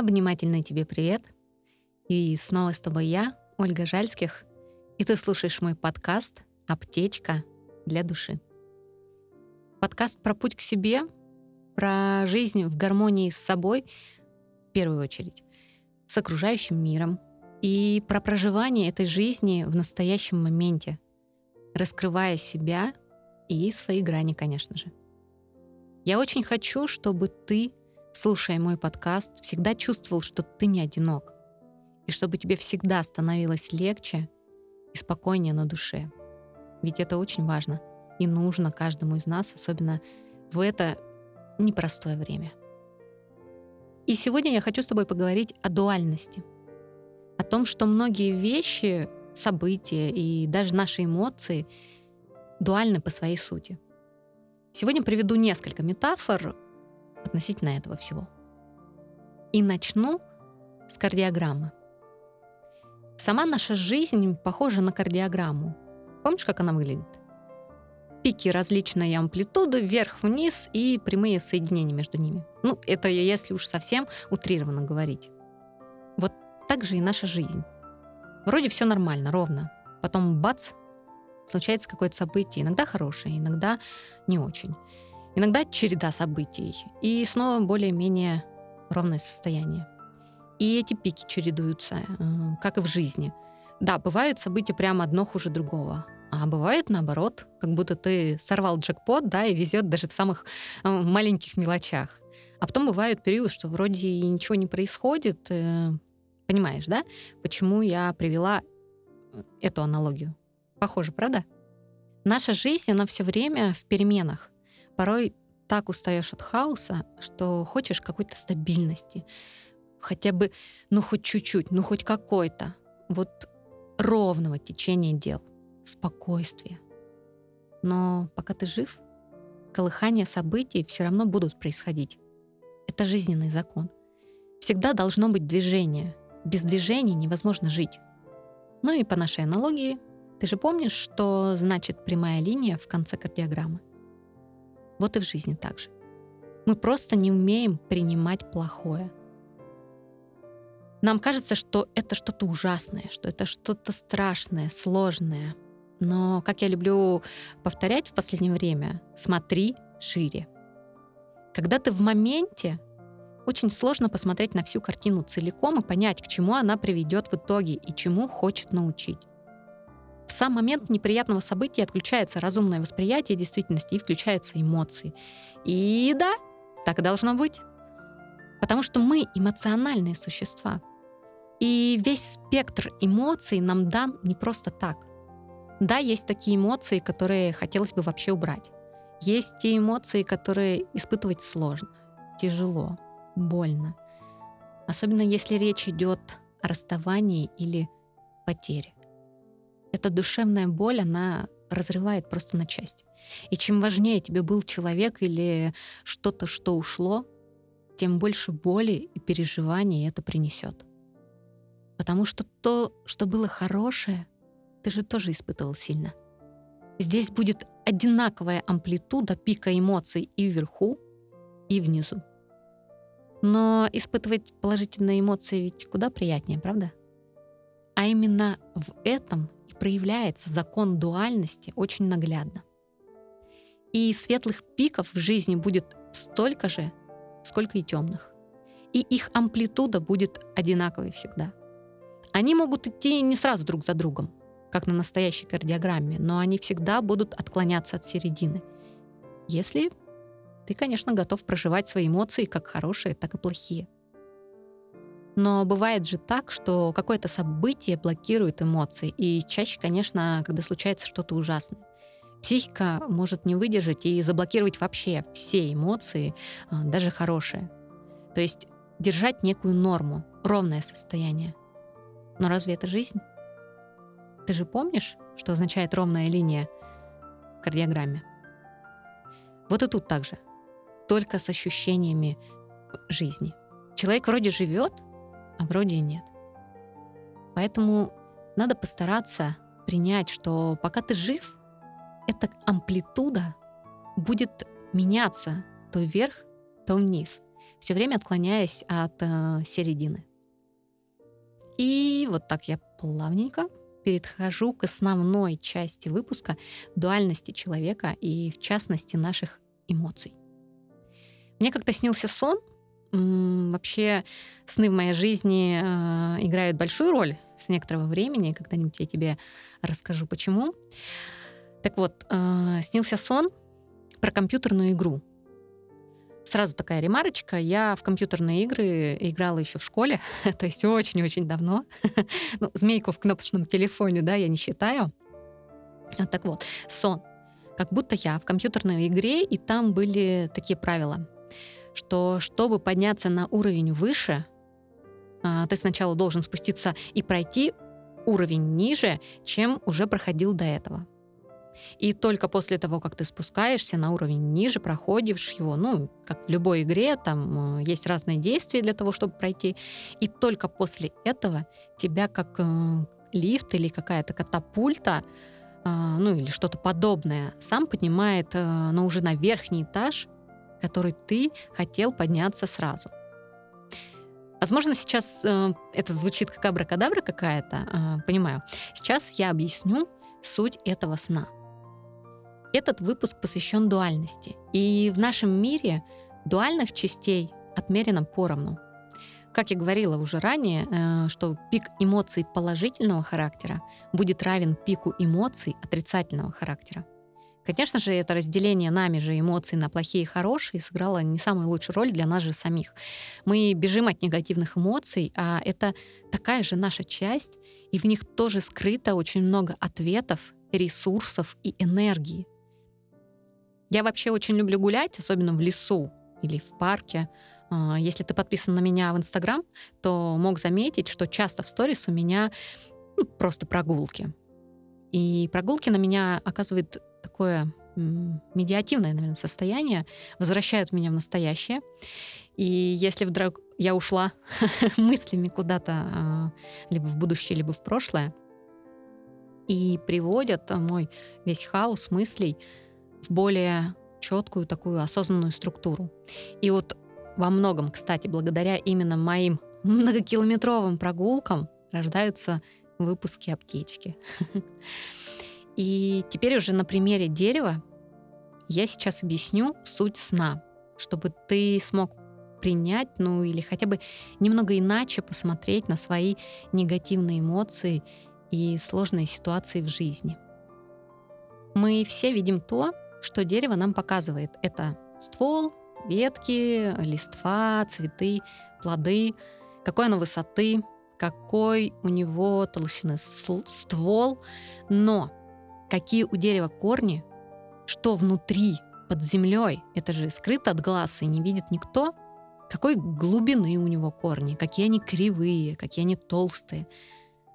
Обнимательный тебе привет. И снова с тобой я, Ольга Жальских, и ты слушаешь мой подкаст «Аптечка для души». Подкаст про путь к себе, про жизнь в гармонии с собой, в первую очередь, с окружающим миром, и про проживание этой жизни в настоящем моменте, раскрывая себя и свои грани, конечно же. Я очень хочу, чтобы ты, слушая мой подкаст, всегда чувствовал, что ты не одинок, и чтобы тебе всегда становилось легче и спокойнее на душе. Ведь это очень важно и нужно каждому из нас, особенно в это непростое время. И сегодня я хочу с тобой поговорить о дуальности. О том, что многие вещи, события и даже наши эмоции дуальны по своей сути — Сегодня приведу несколько метафор относительно этого всего. И начну с кардиограммы. Сама наша жизнь похожа на кардиограмму. Помнишь, как она выглядит? Пики различной амплитуды, вверх-вниз и прямые соединения между ними. Ну, это если уж совсем утрированно говорить. Вот так же и наша жизнь. Вроде все нормально, ровно. Потом бац, случается какое-то событие, иногда хорошее, иногда не очень. Иногда череда событий, и снова более-менее ровное состояние. И эти пики чередуются, э, как и в жизни. Да, бывают события прямо одно хуже другого. А бывает наоборот, как будто ты сорвал джекпот, да, и везет даже в самых э, маленьких мелочах. А потом бывает период, что вроде и ничего не происходит. Э, понимаешь, да? Почему я привела эту аналогию? Похоже, правда? Наша жизнь, она все время в переменах. Порой так устаешь от хаоса, что хочешь какой-то стабильности. Хотя бы, ну хоть чуть-чуть, ну хоть какой-то. Вот ровного течения дел, спокойствия. Но пока ты жив, колыхания событий все равно будут происходить. Это жизненный закон. Всегда должно быть движение. Без движения невозможно жить. Ну и по нашей аналогии, ты же помнишь, что значит прямая линия в конце кардиограммы? Вот и в жизни так же. Мы просто не умеем принимать плохое. Нам кажется, что это что-то ужасное, что это что-то страшное, сложное. Но, как я люблю повторять в последнее время, смотри шире. Когда ты в моменте, очень сложно посмотреть на всю картину целиком и понять, к чему она приведет в итоге и чему хочет научить. В сам момент неприятного события отключается разумное восприятие действительности и включаются эмоции. И да, так и должно быть. Потому что мы эмоциональные существа. И весь спектр эмоций нам дан не просто так. Да, есть такие эмоции, которые хотелось бы вообще убрать. Есть те эмоции, которые испытывать сложно, тяжело, больно. Особенно если речь идет о расставании или потере эта душевная боль, она разрывает просто на части. И чем важнее тебе был человек или что-то, что ушло, тем больше боли и переживаний это принесет. Потому что то, что было хорошее, ты же тоже испытывал сильно. Здесь будет одинаковая амплитуда пика эмоций и вверху, и внизу. Но испытывать положительные эмоции ведь куда приятнее, правда? А именно в этом проявляется закон дуальности очень наглядно. И светлых пиков в жизни будет столько же, сколько и темных. И их амплитуда будет одинаковой всегда. Они могут идти не сразу друг за другом, как на настоящей кардиограмме, но они всегда будут отклоняться от середины. Если ты, конечно, готов проживать свои эмоции как хорошие, так и плохие – но бывает же так, что какое-то событие блокирует эмоции. И чаще, конечно, когда случается что-то ужасное. Психика может не выдержать и заблокировать вообще все эмоции, а, даже хорошие. То есть держать некую норму, ровное состояние. Но разве это жизнь? Ты же помнишь, что означает ровная линия в кардиограмме? Вот и тут также. Только с ощущениями жизни. Человек вроде живет, а вроде и нет. Поэтому надо постараться принять, что пока ты жив, эта амплитуда будет меняться то вверх, то вниз. все время отклоняясь от э, середины. И вот так я плавненько перехожу к основной части выпуска дуальности человека и, в частности, наших эмоций. Мне как-то снился сон. Вообще сны в моей жизни э, играют большую роль с некоторого времени. Когда-нибудь я тебе расскажу, почему. Так вот, э, снился сон про компьютерную игру. Сразу такая ремарочка. Я в компьютерные игры играла еще в школе, то есть очень-очень давно. ну, змейку в кнопочном телефоне, да, я не считаю. А, так вот, сон. Как будто я в компьютерной игре, и там были такие правила, что чтобы подняться на уровень выше, а, ты сначала должен спуститься и пройти уровень ниже, чем уже проходил до этого. И только после того, как ты спускаешься на уровень ниже, проходишь его, ну, как в любой игре, там э, есть разные действия для того, чтобы пройти, и только после этого тебя как э, лифт или какая-то катапульта, э, ну или что-то подобное, сам поднимает э, на уже на верхний этаж, который ты хотел подняться сразу. Возможно, сейчас э, это звучит как абракадабра какая-то, э, понимаю. Сейчас я объясню суть этого сна. Этот выпуск посвящен дуальности. И в нашем мире дуальных частей отмерено поровну. Как я говорила уже ранее, э, что пик эмоций положительного характера будет равен пику эмоций отрицательного характера. Конечно же, это разделение нами же эмоций на плохие и хорошие сыграло не самую лучшую роль для нас же самих. Мы бежим от негативных эмоций, а это такая же наша часть, и в них тоже скрыто очень много ответов, ресурсов и энергии. Я вообще очень люблю гулять, особенно в лесу или в парке. А, если ты подписан на меня в Инстаграм, то мог заметить, что часто в сторис у меня ну, просто прогулки. И прогулки на меня оказывают такое медиативное, наверное, состояние, возвращают меня в настоящее. И если вдруг я ушла мыслями куда-то а, либо в будущее, либо в прошлое, и приводят мой весь хаос мыслей в более четкую такую осознанную структуру. И вот во многом, кстати, благодаря именно моим многокилометровым прогулкам рождаются выпуски аптечки. И теперь уже на примере дерева я сейчас объясню суть сна, чтобы ты смог принять, ну или хотя бы немного иначе посмотреть на свои негативные эмоции и сложные ситуации в жизни. Мы все видим то, что дерево нам показывает. Это ствол, ветки, листва, цветы, плоды, какой оно высоты, какой у него толщины ствол, но какие у дерева корни, что внутри, под землей, это же скрыто от глаз и не видит никто, какой глубины у него корни, какие они кривые, какие они толстые,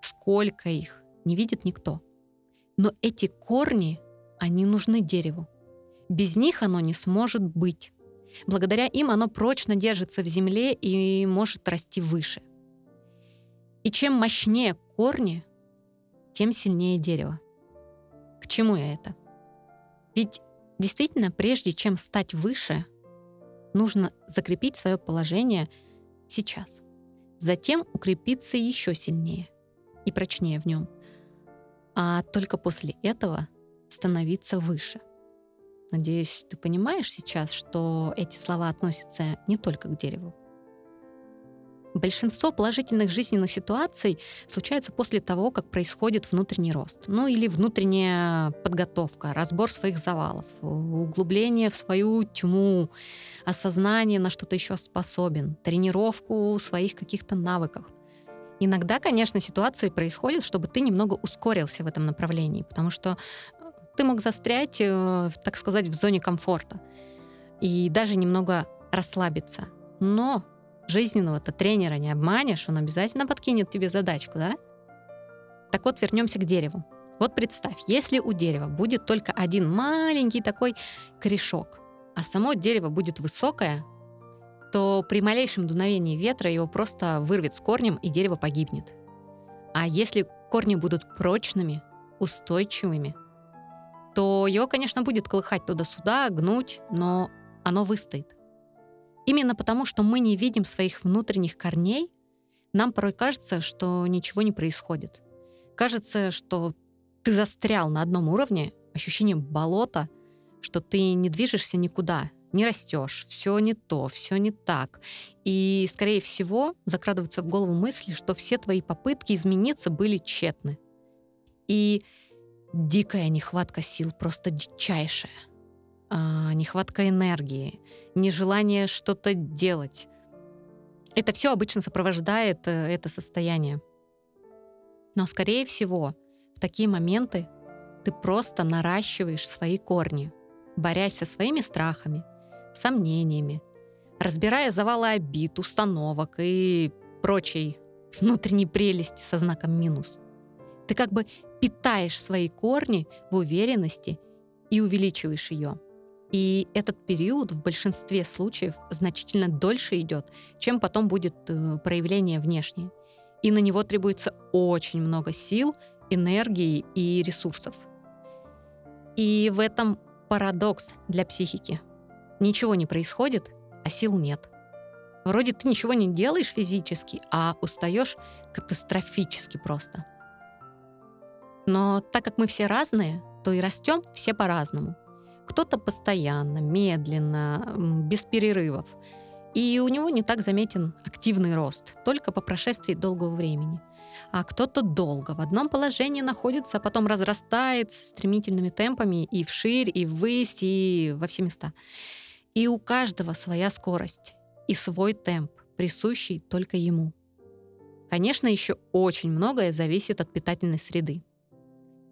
сколько их, не видит никто. Но эти корни, они нужны дереву. Без них оно не сможет быть. Благодаря им оно прочно держится в земле и может расти выше. И чем мощнее корни, тем сильнее дерево. Чему я это? Ведь действительно, прежде чем стать выше, нужно закрепить свое положение сейчас. Затем укрепиться еще сильнее и прочнее в нем. А только после этого становиться выше – Надеюсь, ты понимаешь сейчас, что эти слова относятся не только к дереву. Большинство положительных жизненных ситуаций случается после того, как происходит внутренний рост. Ну или внутренняя подготовка, разбор своих завалов, углубление в свою тьму, осознание, на что ты еще способен, тренировку своих каких-то навыков. Иногда, конечно, ситуации происходят, чтобы ты немного ускорился в этом направлении, потому что ты мог застрять, э, так сказать, в зоне комфорта и даже немного расслабиться. Но жизненного-то тренера не обманешь, он обязательно подкинет тебе задачку, да? Так вот, вернемся к дереву. Вот представь, если у дерева будет только один маленький такой корешок, а само дерево будет высокое, то при малейшем дуновении ветра его просто вырвет с корнем, и дерево погибнет. А если корни будут прочными, устойчивыми, то его, конечно, будет колыхать туда-сюда, гнуть, но оно выстоит. Именно потому, что мы не видим своих внутренних корней, нам порой кажется, что ничего не происходит. Кажется, что ты застрял на одном уровне, ощущение болота, что ты не движешься никуда, не растешь, все не то, все не так. И, скорее всего, закрадываются в голову мысли, что все твои попытки измениться были тщетны. И дикая нехватка сил, просто дичайшая. А, нехватка энергии, нежелание что-то делать. Это все обычно сопровождает э, это состояние. Но, скорее всего, в такие моменты ты просто наращиваешь свои корни, борясь со своими страхами, сомнениями, разбирая завалы обид, установок и прочей внутренней прелести со знаком минус. Ты как бы питаешь свои корни в уверенности и увеличиваешь ее. И этот период в большинстве случаев значительно дольше идет, чем потом будет э, проявление внешнее. И на него требуется очень много сил, энергии и ресурсов. И в этом парадокс для психики – ничего не происходит, а сил нет. Вроде ты ничего не делаешь физически, а устаешь катастрофически просто. Но так как мы все разные, то и растем все по-разному. Кто-то постоянно, медленно, без перерывов. И у него не так заметен активный рост, только по прошествии долгого времени. А кто-то долго в одном положении находится, а потом разрастается стремительными темпами и вширь, и ввысь, и во все места. И у каждого своя скорость и свой темп, присущий только ему. Конечно, еще очень многое зависит от питательной среды.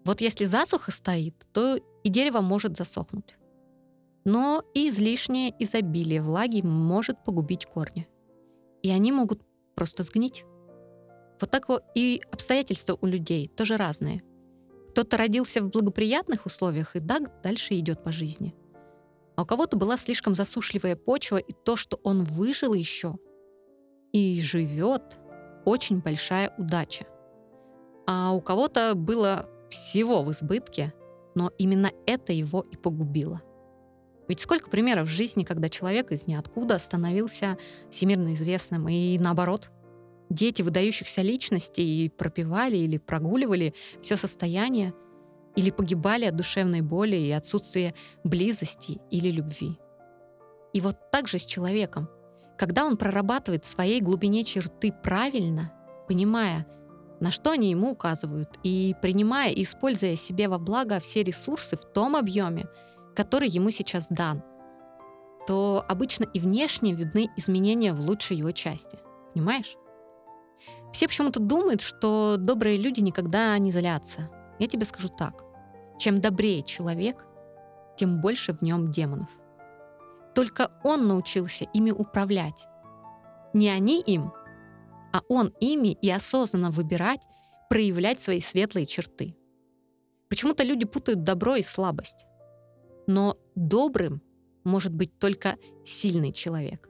Вот если засуха стоит, то и дерево может засохнуть. Но и излишнее изобилие влаги может погубить корни. И они могут просто сгнить. Вот так вот и обстоятельства у людей тоже разные. Кто-то родился в благоприятных условиях и так дальше идет по жизни а у кого-то была слишком засушливая почва, и то, что он выжил еще и живет, очень большая удача. А у кого-то было всего в избытке, но именно это его и погубило. Ведь сколько примеров в жизни, когда человек из ниоткуда становился всемирно известным, и наоборот, дети выдающихся личностей пропивали или прогуливали все состояние – или погибали от душевной боли и отсутствия близости или любви. И вот так же с человеком. Когда он прорабатывает в своей глубине черты правильно, понимая, на что они ему указывают, и принимая и используя себе во благо все ресурсы в том объеме, который ему сейчас дан, то обычно и внешне видны изменения в лучшей его части. Понимаешь? Все почему-то думают, что добрые люди никогда не злятся, я тебе скажу так. Чем добрее человек, тем больше в нем демонов. Только он научился ими управлять. Не они им, а он ими и осознанно выбирать, проявлять свои светлые черты. Почему-то люди путают добро и слабость. Но добрым может быть только сильный человек.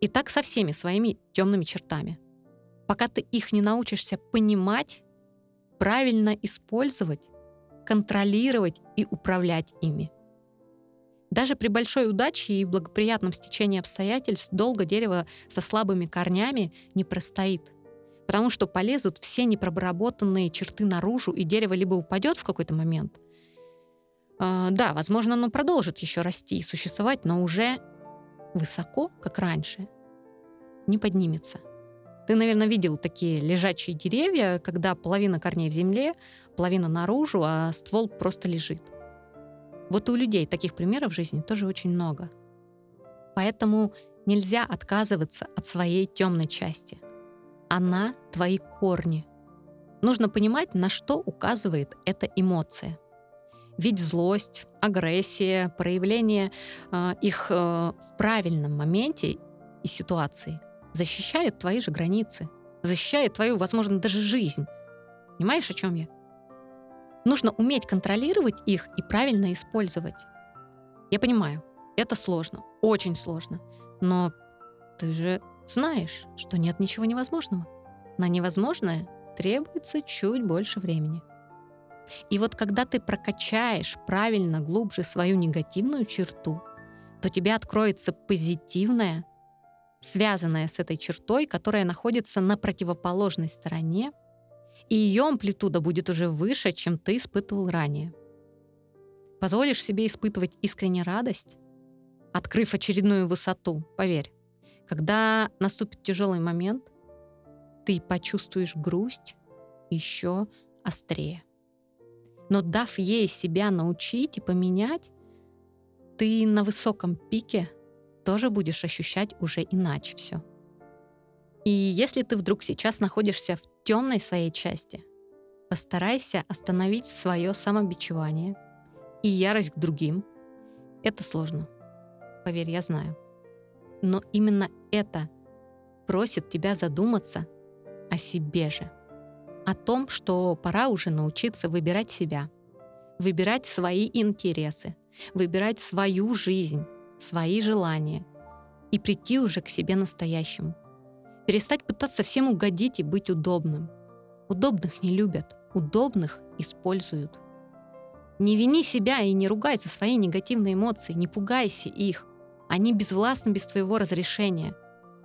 И так со всеми своими темными чертами. Пока ты их не научишься понимать правильно использовать, контролировать и управлять ими. Даже при большой удаче и благоприятном стечении обстоятельств долго дерево со слабыми корнями не простоит, потому что полезут все непроработанные черты наружу, и дерево либо упадет в какой-то момент. Э, да, возможно, оно продолжит еще расти и существовать, но уже высоко, как раньше, не поднимется. Ты, наверное, видел такие лежачие деревья, когда половина корней в земле, половина наружу, а ствол просто лежит. Вот у людей таких примеров в жизни тоже очень много. Поэтому нельзя отказываться от своей темной части. Она — твои корни. Нужно понимать, на что указывает эта эмоция. Ведь злость, агрессия, проявление э, их э, в правильном моменте и ситуации защищает твои же границы, защищает твою, возможно, даже жизнь. Понимаешь, о чем я? Нужно уметь контролировать их и правильно использовать. Я понимаю, это сложно, очень сложно, но ты же знаешь, что нет ничего невозможного. На невозможное требуется чуть больше времени. И вот когда ты прокачаешь правильно глубже свою негативную черту, то тебе откроется позитивная, связанная с этой чертой, которая находится на противоположной стороне, и ее амплитуда будет уже выше, чем ты испытывал ранее. Позволишь себе испытывать искренне радость, открыв очередную высоту, поверь. Когда наступит тяжелый момент, ты почувствуешь грусть еще острее. Но дав ей себя научить и поменять, ты на высоком пике тоже будешь ощущать уже иначе все. И если ты вдруг сейчас находишься в темной своей части, постарайся остановить свое самобичевание и ярость к другим. Это сложно. Поверь, я знаю. Но именно это просит тебя задуматься о себе же. О том, что пора уже научиться выбирать себя, выбирать свои интересы, выбирать свою жизнь, свои желания и прийти уже к себе настоящему. Перестать пытаться всем угодить и быть удобным. Удобных не любят, удобных используют. Не вини себя и не ругай за свои негативные эмоции, не пугайся их. Они безвластны без твоего разрешения.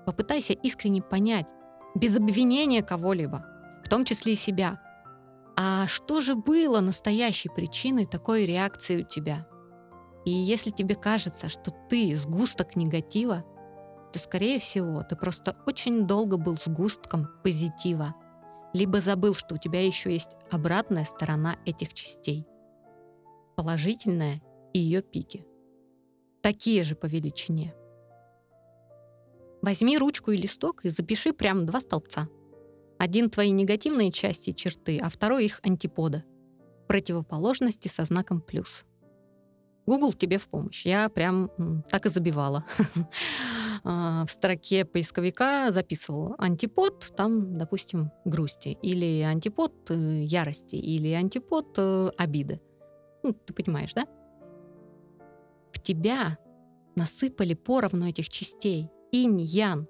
Попытайся искренне понять, без обвинения кого-либо, в том числе и себя. А что же было настоящей причиной такой реакции у тебя? И если тебе кажется, что ты сгусток негатива, то, скорее всего, ты просто очень долго был сгустком позитива, либо забыл, что у тебя еще есть обратная сторона этих частей. Положительная и ее пики. Такие же по величине. Возьми ручку и листок и запиши прям два столбца. Один твои негативные части и черты, а второй их антипода. Противоположности со знаком плюс. Google тебе в помощь. Я прям так и забивала. А, в строке поисковика записывала антипод, там, допустим, грусти, или антипод э, ярости, или антипод э, обиды. Ну, ты понимаешь, да? В тебя насыпали поровну этих частей. Инь, ян.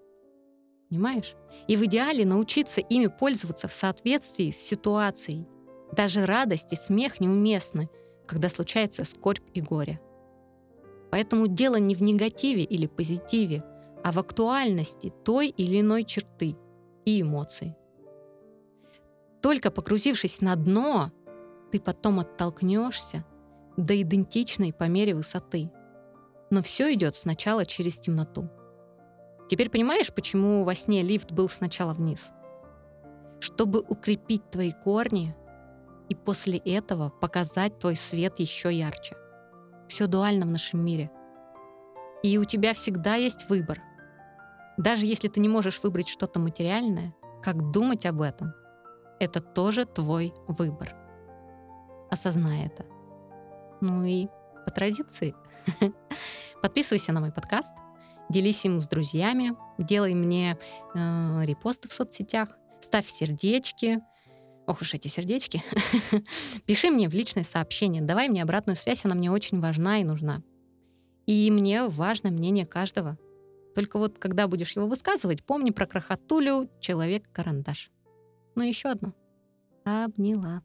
Понимаешь? И в идеале научиться ими пользоваться в соответствии с ситуацией. Даже радость и смех неуместны — когда случается скорбь и горе. Поэтому дело не в негативе или позитиве, а в актуальности той или иной черты и эмоций. Только погрузившись на дно, ты потом оттолкнешься до идентичной по мере высоты. Но все идет сначала через темноту. Теперь понимаешь, почему во сне лифт был сначала вниз? Чтобы укрепить твои корни, и после этого показать твой свет еще ярче. Все дуально в нашем мире. И у тебя всегда есть выбор. Даже если ты не можешь выбрать что-то материальное, как думать об этом, это тоже твой выбор. Осознай это. Ну и по традиции, подписывайся на мой подкаст, делись им с друзьями, делай мне э, репосты в соцсетях, ставь сердечки, Ох уж эти сердечки. Пиши мне в личное сообщение, давай мне обратную связь, она мне очень важна и нужна. И мне важно мнение каждого. Только вот когда будешь его высказывать, помни про крохотулю «Человек-карандаш». Ну еще одно. Обняла.